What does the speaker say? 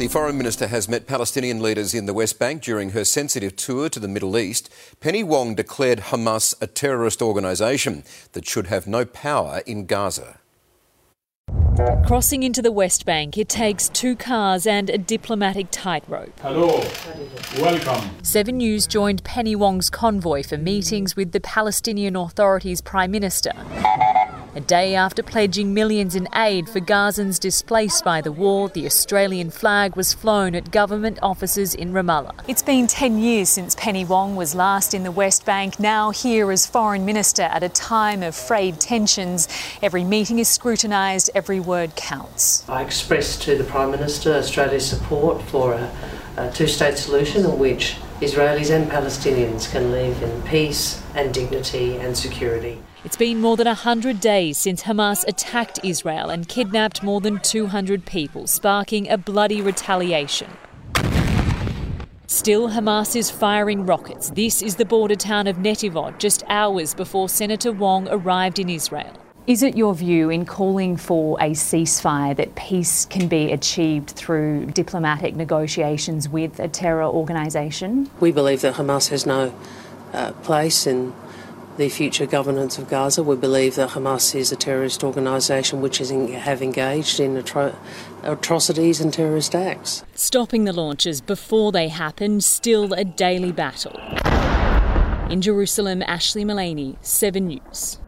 The Foreign Minister has met Palestinian leaders in the West Bank during her sensitive tour to the Middle East. Penny Wong declared Hamas a terrorist organisation that should have no power in Gaza. Crossing into the West Bank, it takes two cars and a diplomatic tightrope. Hello, welcome. Seven News joined Penny Wong's convoy for meetings with the Palestinian Authority's Prime Minister. A day after pledging millions in aid for Gazans displaced by the war, the Australian flag was flown at government offices in Ramallah. It's been 10 years since Penny Wong was last in the West Bank, now here as Foreign Minister at a time of frayed tensions. Every meeting is scrutinised, every word counts. I expressed to the Prime Minister Australia's support for a, a two state solution in which Israelis and Palestinians can live in peace and dignity and security. It's been more than 100 days since Hamas attacked Israel and kidnapped more than 200 people, sparking a bloody retaliation. Still, Hamas is firing rockets. This is the border town of Netivot, just hours before Senator Wong arrived in Israel. Is it your view in calling for a ceasefire that peace can be achieved through diplomatic negotiations with a terror organisation? We believe that Hamas has no uh, place in the future governance of Gaza. We believe that Hamas is a terrorist organisation which is in, have engaged in atro- atrocities and terrorist acts. Stopping the launches before they happen, still a daily battle. In Jerusalem, Ashley Mullaney, 7 News.